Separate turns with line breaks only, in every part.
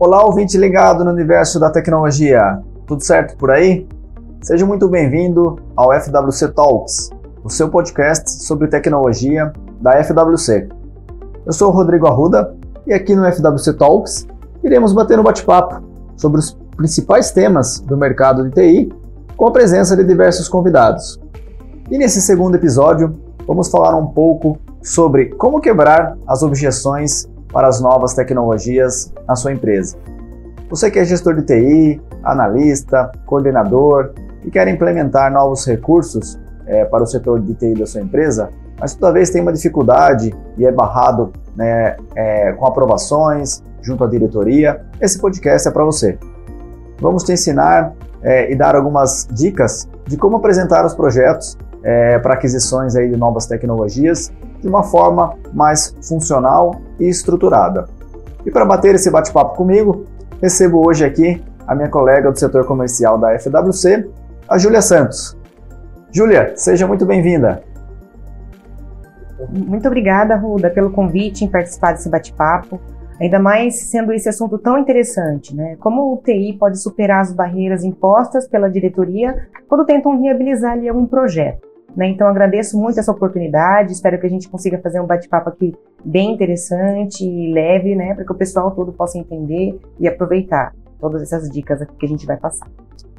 Olá, ouvinte ligado no universo da tecnologia. Tudo certo por aí? Seja muito bem-vindo ao FWC Talks, o seu podcast sobre tecnologia da FWC. Eu sou o Rodrigo Arruda e aqui no FWC Talks iremos bater um bate-papo sobre os principais temas do mercado de TI com a presença de diversos convidados. E nesse segundo episódio, vamos falar um pouco sobre como quebrar as objeções para as novas tecnologias na sua empresa. Você que é gestor de TI, analista, coordenador e quer implementar novos recursos é, para o setor de TI da sua empresa, mas toda vez tem uma dificuldade e é barrado né, é, com aprovações junto à diretoria, esse podcast é para você. Vamos te ensinar é, e dar algumas dicas de como apresentar os projetos é, para aquisições aí de novas tecnologias de uma forma mais funcional e estruturada. E para bater esse bate-papo comigo, recebo hoje aqui a minha colega do setor comercial da FWC, a Júlia Santos. Júlia, seja muito bem-vinda.
Muito obrigada, Ruda, pelo convite em participar desse bate-papo. Ainda mais sendo esse assunto tão interessante, né? Como o TI pode superar as barreiras impostas pela diretoria quando tentam viabilizar ali algum projeto. Né? Então agradeço muito essa oportunidade, espero que a gente consiga fazer um bate-papo aqui bem interessante e leve, né, para que o pessoal todo possa entender e aproveitar todas essas dicas aqui que a gente vai passar.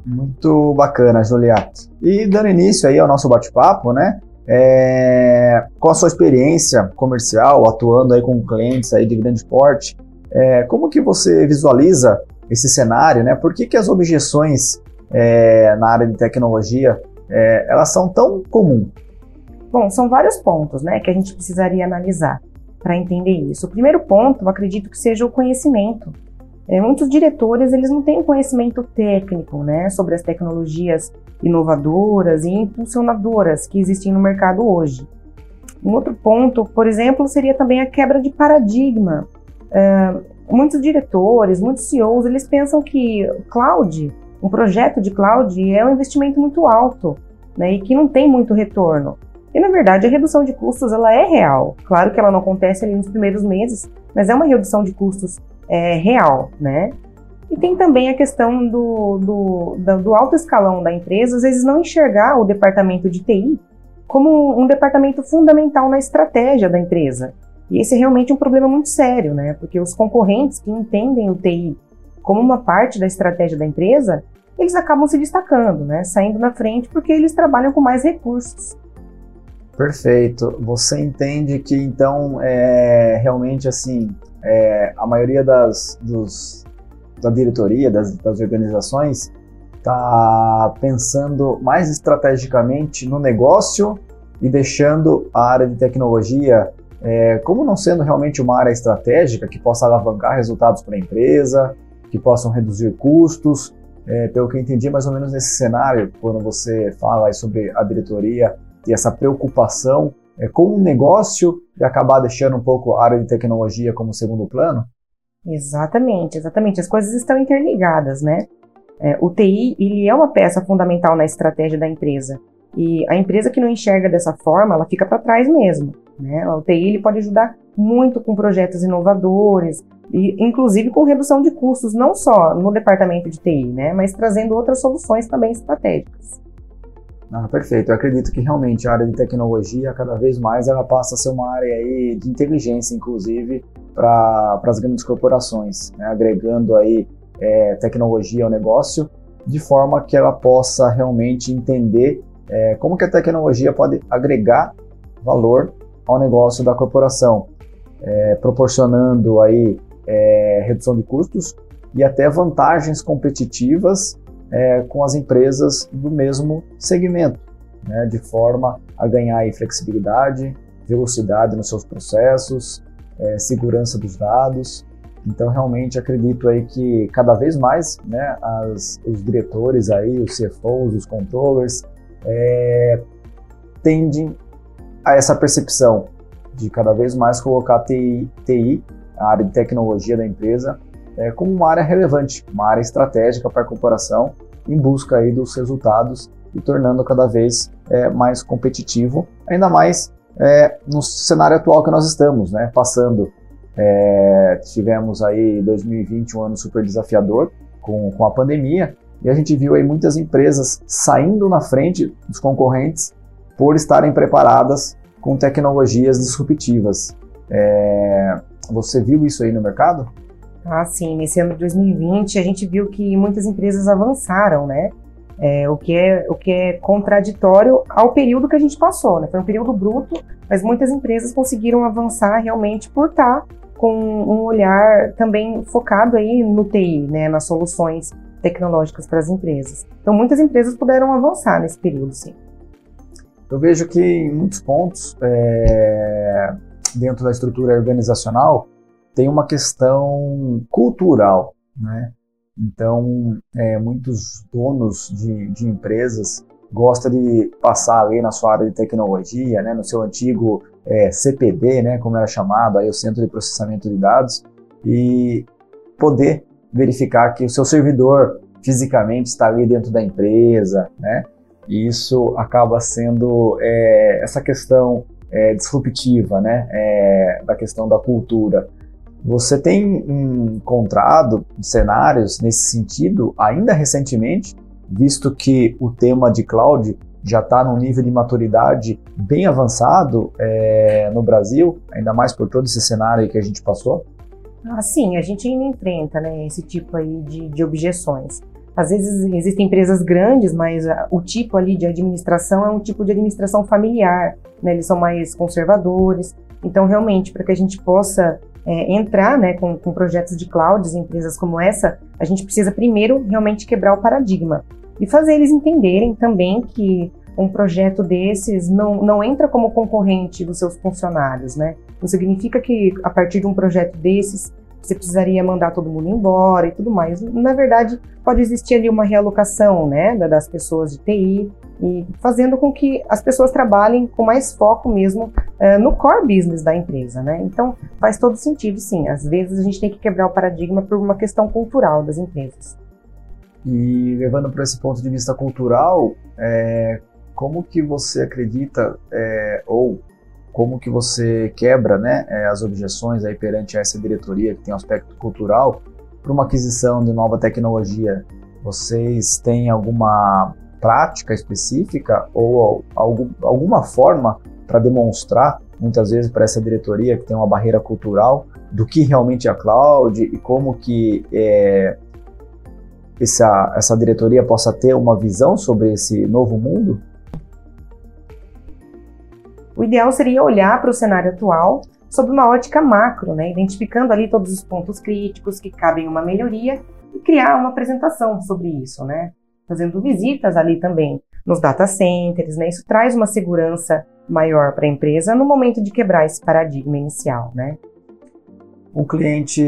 Muito bacana, Julia. E dando início aí ao nosso bate-papo, né? É, com a sua experiência comercial, atuando aí com clientes aí de grande porte, é, como que você visualiza esse cenário, né? Por que, que as objeções é, na área de tecnologia é, elas são tão comuns?
Bom, são vários pontos né, que a gente precisaria analisar para entender isso. O primeiro ponto, eu acredito que seja o conhecimento. É, muitos diretores eles não têm conhecimento técnico né, sobre as tecnologias inovadoras e impulsionadoras que existem no mercado hoje. Um outro ponto, por exemplo, seria também a quebra de paradigma. É, muitos diretores, muitos CEOs, eles pensam que cloud um projeto de cloud é um investimento muito alto né, e que não tem muito retorno. E na verdade a redução de custos ela é real. Claro que ela não acontece ali nos primeiros meses, mas é uma redução de custos é, real, né? E tem também a questão do, do, do, alto escalão da empresa, às vezes não enxergar o departamento de TI como um departamento fundamental na estratégia da empresa. E esse é realmente um problema muito sério, né? Porque os concorrentes que entendem o TI como uma parte da estratégia da empresa, eles acabam se destacando, né? Saindo na frente porque eles trabalham com mais recursos.
Perfeito. Você entende que então é realmente assim é, a maioria das dos, da diretoria das, das organizações está pensando mais estrategicamente no negócio e deixando a área de tecnologia é, como não sendo realmente uma área estratégica que possa alavancar resultados para a empresa, que possam reduzir custos. É, pelo que eu entendi, mais ou menos nesse cenário, quando você fala sobre a diretoria e essa preocupação é, com o negócio e acabar deixando um pouco a área de tecnologia como segundo plano?
Exatamente, exatamente. As coisas estão interligadas, né? É, o TI ele é uma peça fundamental na estratégia da empresa. E a empresa que não enxerga dessa forma, ela fica para trás mesmo. Né? O TI ele pode ajudar muito com projetos inovadores, e inclusive com redução de custos, não só no departamento de TI, né, mas trazendo outras soluções também estratégicas.
Ah, perfeito. Eu acredito que realmente a área de tecnologia, cada vez mais, ela passa a ser uma área aí de inteligência, inclusive, para as grandes corporações, né, agregando aí é, tecnologia ao negócio, de forma que ela possa realmente entender é, como que a tecnologia pode agregar valor ao negócio da corporação, é, proporcionando aí é, redução de custos e até vantagens competitivas é, com as empresas do mesmo segmento, né, de forma a ganhar aí flexibilidade, velocidade nos seus processos, é, segurança dos dados. Então, realmente acredito aí que cada vez mais, né, as, os diretores aí, os CFOs, os controllers, é, tendem a essa percepção de cada vez mais colocar TI, TI a área de tecnologia da empresa, é, como uma área relevante, uma área estratégica para a corporação, em busca aí dos resultados e tornando cada vez é, mais competitivo, ainda mais é, no cenário atual que nós estamos, né, passando É, tivemos aí 2020 um ano super desafiador com, com a pandemia e a gente viu aí muitas empresas saindo na frente dos concorrentes por estarem preparadas com tecnologias disruptivas. É, você viu isso aí no mercado?
Ah, sim. Nesse ano de 2020, a gente viu que muitas empresas avançaram, né? É, o, que é, o que é contraditório ao período que a gente passou, né? Foi um período bruto, mas muitas empresas conseguiram avançar realmente por estar com um olhar também focado aí no TI, né? Nas soluções tecnológicas para as empresas. Então, muitas empresas puderam avançar nesse período, sim.
Eu vejo que em muitos pontos, é, dentro da estrutura organizacional, tem uma questão cultural, né? Então, é, muitos donos de, de empresas gostam de passar ali na sua área de tecnologia, né, no seu antigo é, CPD, né, como era chamado, aí o Centro de Processamento de Dados, e poder verificar que o seu servidor fisicamente está ali dentro da empresa, né? E isso acaba sendo é, essa questão é, disruptiva, né? É, da questão da cultura. Você tem encontrado cenários nesse sentido ainda recentemente, visto que o tema de cloud já está num nível de maturidade bem avançado é, no Brasil, ainda mais por todo esse cenário que a gente passou?
Ah, sim, a gente ainda enfrenta né, esse tipo aí de, de objeções. Às vezes existem empresas grandes, mas a, o tipo ali de administração é um tipo de administração familiar, né, eles são mais conservadores. Então, realmente, para que a gente possa é, entrar né, com, com projetos de clouds em empresas como essa, a gente precisa primeiro realmente quebrar o paradigma e fazer eles entenderem também que um projeto desses não, não entra como concorrente dos seus funcionários, né? Não significa que a partir de um projeto desses você precisaria mandar todo mundo embora e tudo mais. Na verdade, pode existir ali uma realocação, né, das pessoas de TI e fazendo com que as pessoas trabalhem com mais foco mesmo uh, no core business da empresa, né? Então, faz todo sentido, sim. Às vezes a gente tem que quebrar o paradigma por uma questão cultural das empresas.
E levando para esse ponto de vista cultural, é, como que você acredita é, como que você quebra né, é, as objeções aí perante essa diretoria que tem um aspecto cultural para uma aquisição de nova tecnologia? Vocês têm alguma prática específica ou algum, alguma forma para demonstrar, muitas vezes, para essa diretoria que tem uma barreira cultural do que realmente é a cloud e como que é, essa, essa diretoria possa ter uma visão sobre esse novo mundo?
O ideal seria olhar para o cenário atual sob uma ótica macro, né, identificando ali todos os pontos críticos que cabem uma melhoria e criar uma apresentação sobre isso, né, fazendo visitas ali também nos data centers, né, isso traz uma segurança maior para a empresa no momento de quebrar esse paradigma inicial, né.
O cliente,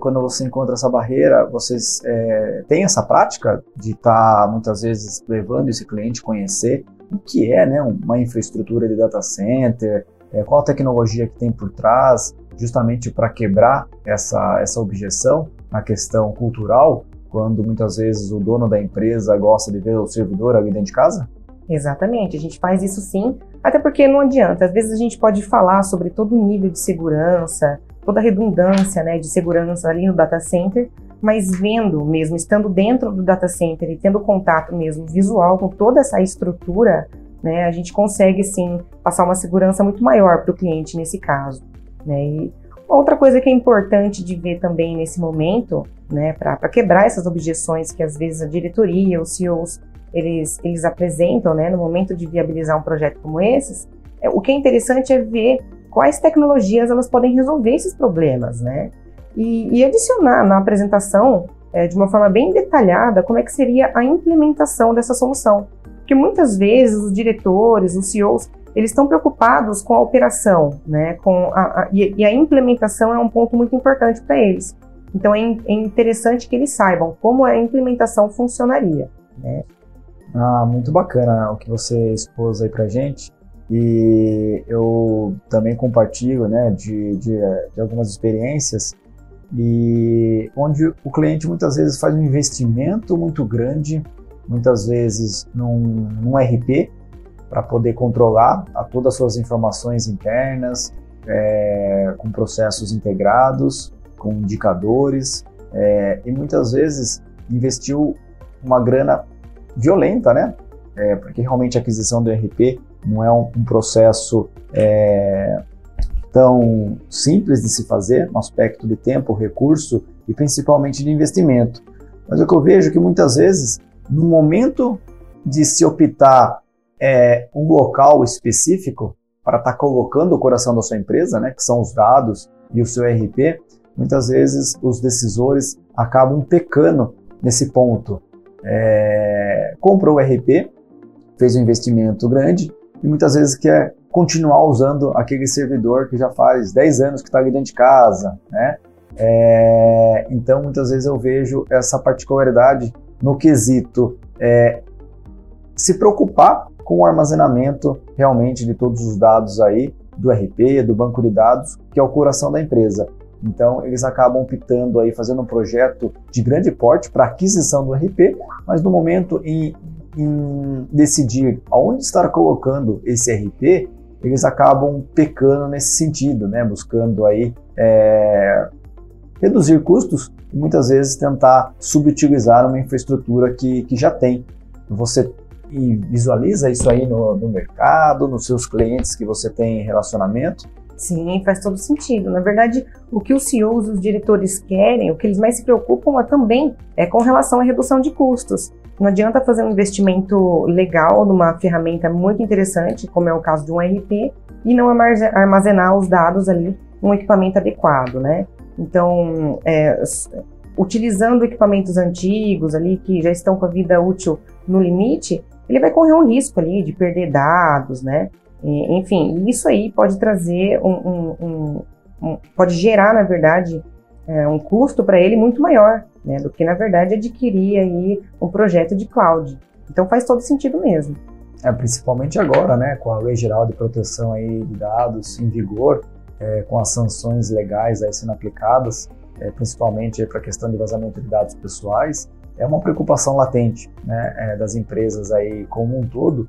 quando você encontra essa barreira, vocês é, têm essa prática de estar tá, muitas vezes levando esse cliente conhecer o que é né, uma infraestrutura de data center, é, qual a tecnologia que tem por trás, justamente para quebrar essa, essa objeção na questão cultural, quando muitas vezes o dono da empresa gosta de ver o servidor ali dentro de casa?
Exatamente, a gente faz isso sim, até porque não adianta. Às vezes a gente pode falar sobre todo o nível de segurança, toda a redundância né, de segurança ali no data center, mas vendo mesmo, estando dentro do data center e tendo contato mesmo visual com toda essa estrutura, né, a gente consegue sim passar uma segurança muito maior para o cliente nesse caso. Né? E outra coisa que é importante de ver também nesse momento, né, para quebrar essas objeções que às vezes a diretoria, os CEOs, eles, eles apresentam né, no momento de viabilizar um projeto como esses, é, o que é interessante é ver quais tecnologias elas podem resolver esses problemas, né? E, e adicionar na apresentação, é, de uma forma bem detalhada, como é que seria a implementação dessa solução. Porque muitas vezes os diretores, os CEOs, eles estão preocupados com a operação, né? Com a, a, e, a implementação é um ponto muito importante para eles. Então é, é, interessante que eles saibam como a implementação funcionaria. Né?
Ah, muito bacana o que você expôs aí para gente. E eu também compartilho né, de, de, de algumas experiências e onde o cliente muitas vezes faz um investimento muito grande, muitas vezes num, num RP, para poder controlar a todas as suas informações internas, é, com processos integrados, com indicadores, é, e muitas vezes investiu uma grana violenta, né? É, porque realmente a aquisição do ERP não é um, um processo é, tão simples de se fazer, no aspecto de tempo, recurso e principalmente de investimento. Mas o que eu vejo é que muitas vezes, no momento de se optar é, um local específico para estar tá colocando o coração da sua empresa, né, que são os dados e o seu RP, muitas vezes os decisores acabam pecando nesse ponto. É, comprou o RP, fez um investimento grande e muitas vezes quer continuar usando aquele servidor que já faz 10 anos que está ali dentro de casa, né? É, então, muitas vezes eu vejo essa particularidade no quesito é, se preocupar com o armazenamento realmente de todos os dados aí do RP, do banco de dados, que é o coração da empresa. Então, eles acabam optando aí, fazendo um projeto de grande porte para aquisição do RP, mas no momento em, em decidir aonde estar colocando esse RP, eles acabam pecando nesse sentido, né? buscando aí é, reduzir custos e muitas vezes tentar subutilizar uma infraestrutura que, que já tem. Você visualiza isso aí no, no mercado, nos seus clientes que você tem relacionamento?
Sim, faz todo sentido. Na verdade, o que os CEOs, os diretores querem, o que eles mais se preocupam é também é com relação à redução de custos. Não adianta fazer um investimento legal numa ferramenta muito interessante, como é o caso de um RP, e não armazenar os dados ali num equipamento adequado, né? Então, é, utilizando equipamentos antigos ali que já estão com a vida útil no limite, ele vai correr um risco ali de perder dados, né? E, enfim, isso aí pode trazer um, um, um, um pode gerar, na verdade, é, um custo para ele muito maior, né, do que na verdade adquirir aí um projeto de cloud. Então faz todo sentido mesmo.
É, principalmente agora, né, com a Lei Geral de Proteção aí de Dados em vigor, é, com as sanções legais aí sendo aplicadas, é, principalmente para a questão de vazamento de dados pessoais, é uma preocupação latente né, é, das empresas aí como um todo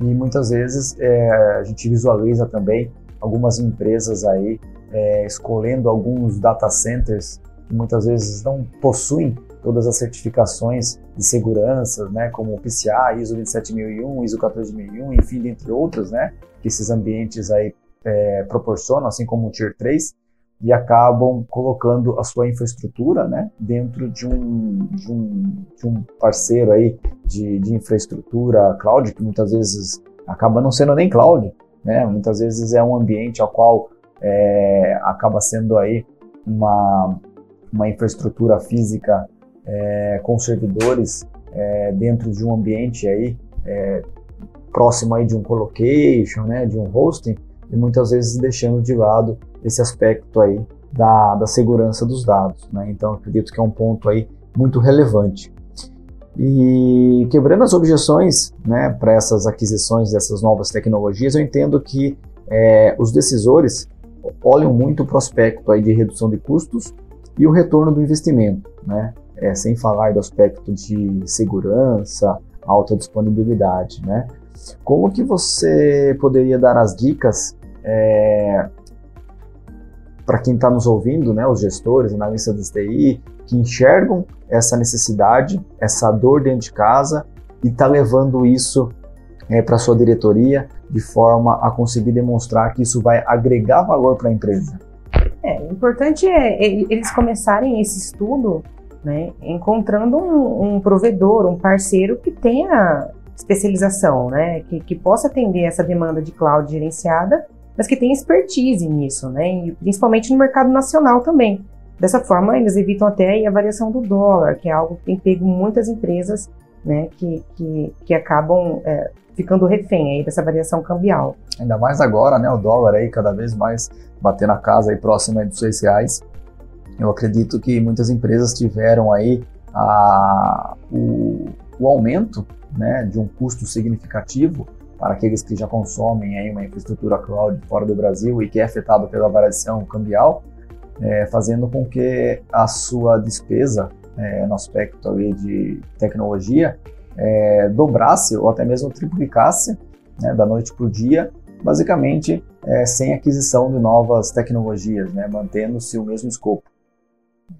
e muitas vezes é, a gente visualiza também algumas empresas aí é, escolhendo alguns data centers muitas vezes não possuem todas as certificações de segurança, né, como o PCI, ISO 27001, ISO 14001, enfim, dentre outros, né, que esses ambientes aí é, proporcionam, assim como o Tier 3, e acabam colocando a sua infraestrutura né, dentro de um, de um, de um parceiro aí de, de infraestrutura cloud, que muitas vezes acaba não sendo nem cloud, né? muitas vezes é um ambiente ao qual é, acaba sendo aí uma, uma infraestrutura física é, com servidores é, dentro de um ambiente aí é, próximo aí de um colocation, né, de um hosting, e muitas vezes deixando de lado esse aspecto aí da, da segurança dos dados. Né? Então, acredito que é um ponto aí muito relevante. E quebrando as objeções né, para essas aquisições dessas novas tecnologias, eu entendo que é, os decisores olham muito o prospecto aí de redução de custos e o retorno do investimento, né? É, sem falar do aspecto de segurança, alta disponibilidade, né? Como que você poderia dar as dicas é, para quem está nos ouvindo, né, os gestores, analistas de TI, que enxergam essa necessidade, essa dor dentro de casa e está levando isso é, para sua diretoria de forma a conseguir demonstrar que isso vai agregar valor para a empresa?
É, o importante é eles começarem esse estudo né, encontrando um, um provedor, um parceiro que tenha especialização, né, que, que possa atender essa demanda de cloud gerenciada, mas que tenha expertise nisso, né, e principalmente no mercado nacional também. Dessa forma, eles evitam até a variação do dólar, que é algo que tem pego muitas empresas né, que, que, que acabam é, ficando refém aí dessa variação cambial.
Ainda mais agora, né, o dólar aí cada vez mais batendo na casa aí próximo aí dos seis reais. Eu acredito que muitas empresas tiveram aí a, o, o aumento né, de um custo significativo para aqueles que já consomem aí uma infraestrutura cloud fora do Brasil e que é afetado pela variação cambial, é, fazendo com que a sua despesa é, no aspecto ali de tecnologia é, dobrasse ou até mesmo triplicasse né, da noite para o dia, basicamente é, sem aquisição de novas tecnologias, né, mantendo-se o mesmo escopo.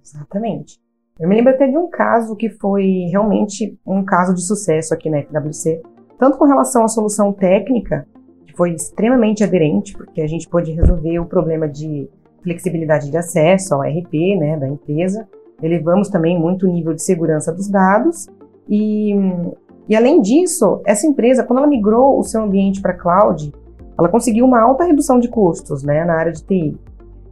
Exatamente. Eu me lembro até de um caso que foi realmente um caso de sucesso aqui na FWC, tanto com relação à solução técnica, que foi extremamente aderente, porque a gente pôde resolver o problema de flexibilidade de acesso ao RP né, da empresa, elevamos também muito o nível de segurança dos dados e, e além disso, essa empresa, quando ela migrou o seu ambiente para cloud, ela conseguiu uma alta redução de custos né, na área de TI.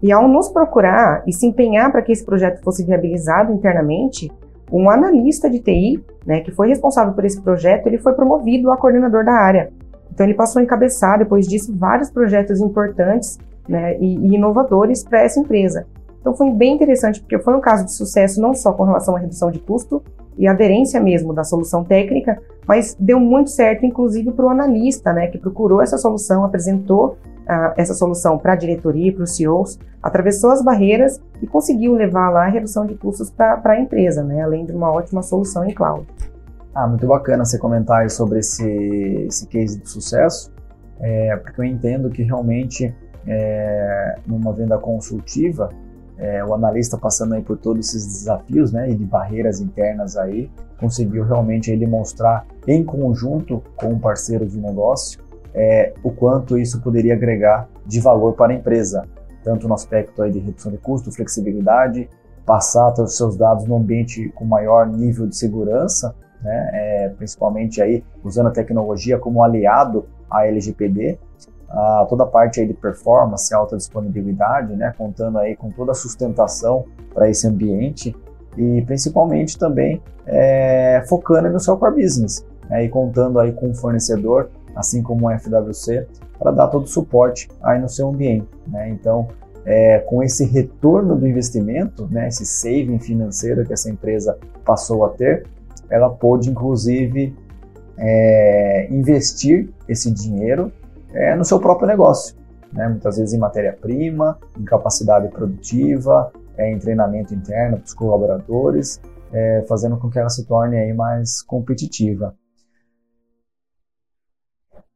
E ao nos procurar e se empenhar para que esse projeto fosse viabilizado internamente, um analista de TI, né, que foi responsável por esse projeto, ele foi promovido a coordenador da área. Então ele passou a encabeçar, depois disso, vários projetos importantes né, e, e inovadores para essa empresa. Então foi bem interessante, porque foi um caso de sucesso não só com relação à redução de custo e aderência mesmo da solução técnica, mas deu muito certo, inclusive, para o analista, né, que procurou essa solução, apresentou uh, essa solução para a diretoria, para os CEOs, atravessou as barreiras e conseguiu levar lá a redução de custos para a empresa, né, além de uma ótima solução em cloud.
Ah, muito bacana você comentar sobre esse, esse case de sucesso, é, porque eu entendo que realmente é, numa venda consultiva, é, o analista passando aí por todos esses desafios, né, e de barreiras internas aí, conseguiu realmente ele mostrar em conjunto com um parceiro de negócio é, o quanto isso poderia agregar de valor para a empresa, tanto no aspecto aí de redução de custo, flexibilidade, passar os seus dados no ambiente com maior nível de segurança, né, é, principalmente aí usando a tecnologia como aliado à LGPD, a toda a parte aí de performance, alta disponibilidade, né, contando aí com toda a sustentação para esse ambiente e principalmente também é, focando no seu core business né, e contando aí com um fornecedor, assim como o FWC, para dar todo o suporte aí no seu ambiente. Né? Então, é, com esse retorno do investimento, né, esse saving financeiro que essa empresa passou a ter, ela pôde inclusive é, investir esse dinheiro é, no seu próprio negócio. Né? Muitas vezes em matéria-prima, em capacidade produtiva, é, em treinamento interno para os colaboradores, é, fazendo com que ela se torne aí mais competitiva.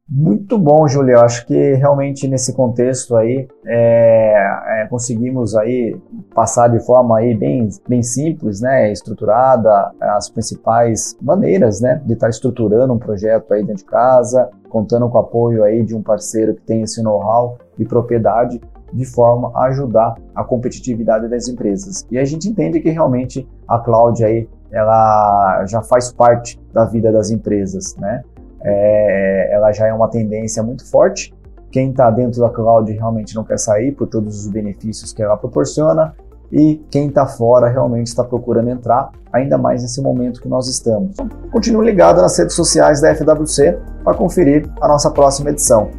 Muito bom, Júlio. Eu acho que realmente nesse contexto aí é, é, conseguimos aí passar de forma aí bem, bem simples, né, estruturada, as principais maneiras, né, de estar estruturando um projeto aí dentro de casa, contando com o apoio aí de um parceiro que tem esse know-how e propriedade de forma a ajudar a competitividade das empresas. E a gente entende que realmente a cloud aí ela já faz parte da vida das empresas, né? É, ela já é uma tendência muito forte. Quem está dentro da cloud realmente não quer sair por todos os benefícios que ela proporciona, e quem está fora realmente está procurando entrar, ainda mais nesse momento que nós estamos. Continue ligado nas redes sociais da FWC para conferir a nossa próxima edição.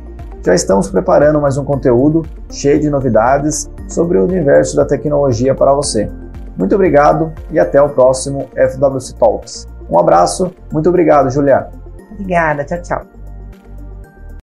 Já estamos preparando mais um conteúdo cheio de novidades sobre o universo da tecnologia para você. Muito obrigado e até o próximo FWC Talks. Um abraço, muito obrigado, Juliana.
Obrigada, tchau, tchau.